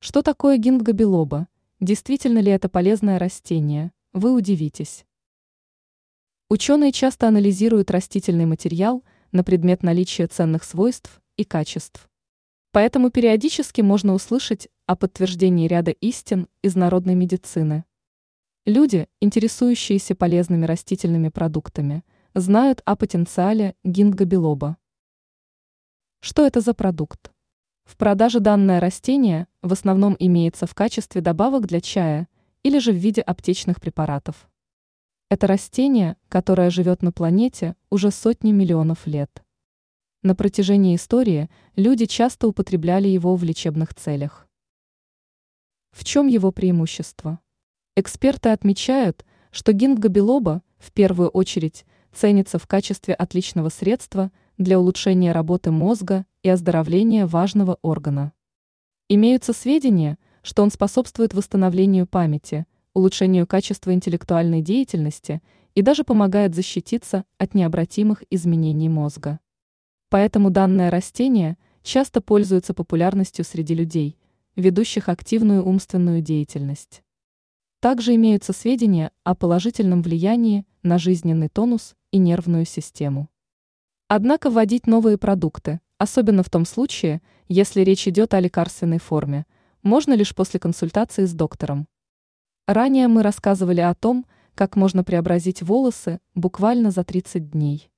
Что такое гингго билоба? Действительно ли это полезное растение? Вы удивитесь. Ученые часто анализируют растительный материал на предмет наличия ценных свойств и качеств. Поэтому периодически можно услышать о подтверждении ряда истин из народной медицины. Люди, интересующиеся полезными растительными продуктами, знают о потенциале гингго билоба. Что это за продукт? В продаже данное растение в основном имеется в качестве добавок для чая или же в виде аптечных препаратов. Это растение, которое живет на планете уже сотни миллионов лет. На протяжении истории люди часто употребляли его в лечебных целях. В чем его преимущество? Эксперты отмечают, что гингго билоба в первую очередь ценится в качестве отличного средства для улучшения работы мозга и оздоровления важного органа. Имеются сведения, что он способствует восстановлению памяти, улучшению качества интеллектуальной деятельности и даже помогает защититься от необратимых изменений мозга. Поэтому данное растение часто пользуется популярностью среди людей, ведущих активную умственную деятельность. Также имеются сведения о положительном влиянии на жизненный тонус и нервную систему. Однако вводить новые продукты, особенно в том случае, если речь идет о лекарственной форме, можно лишь после консультации с доктором. Ранее мы рассказывали о том, как можно преобразить волосы буквально за 30 дней.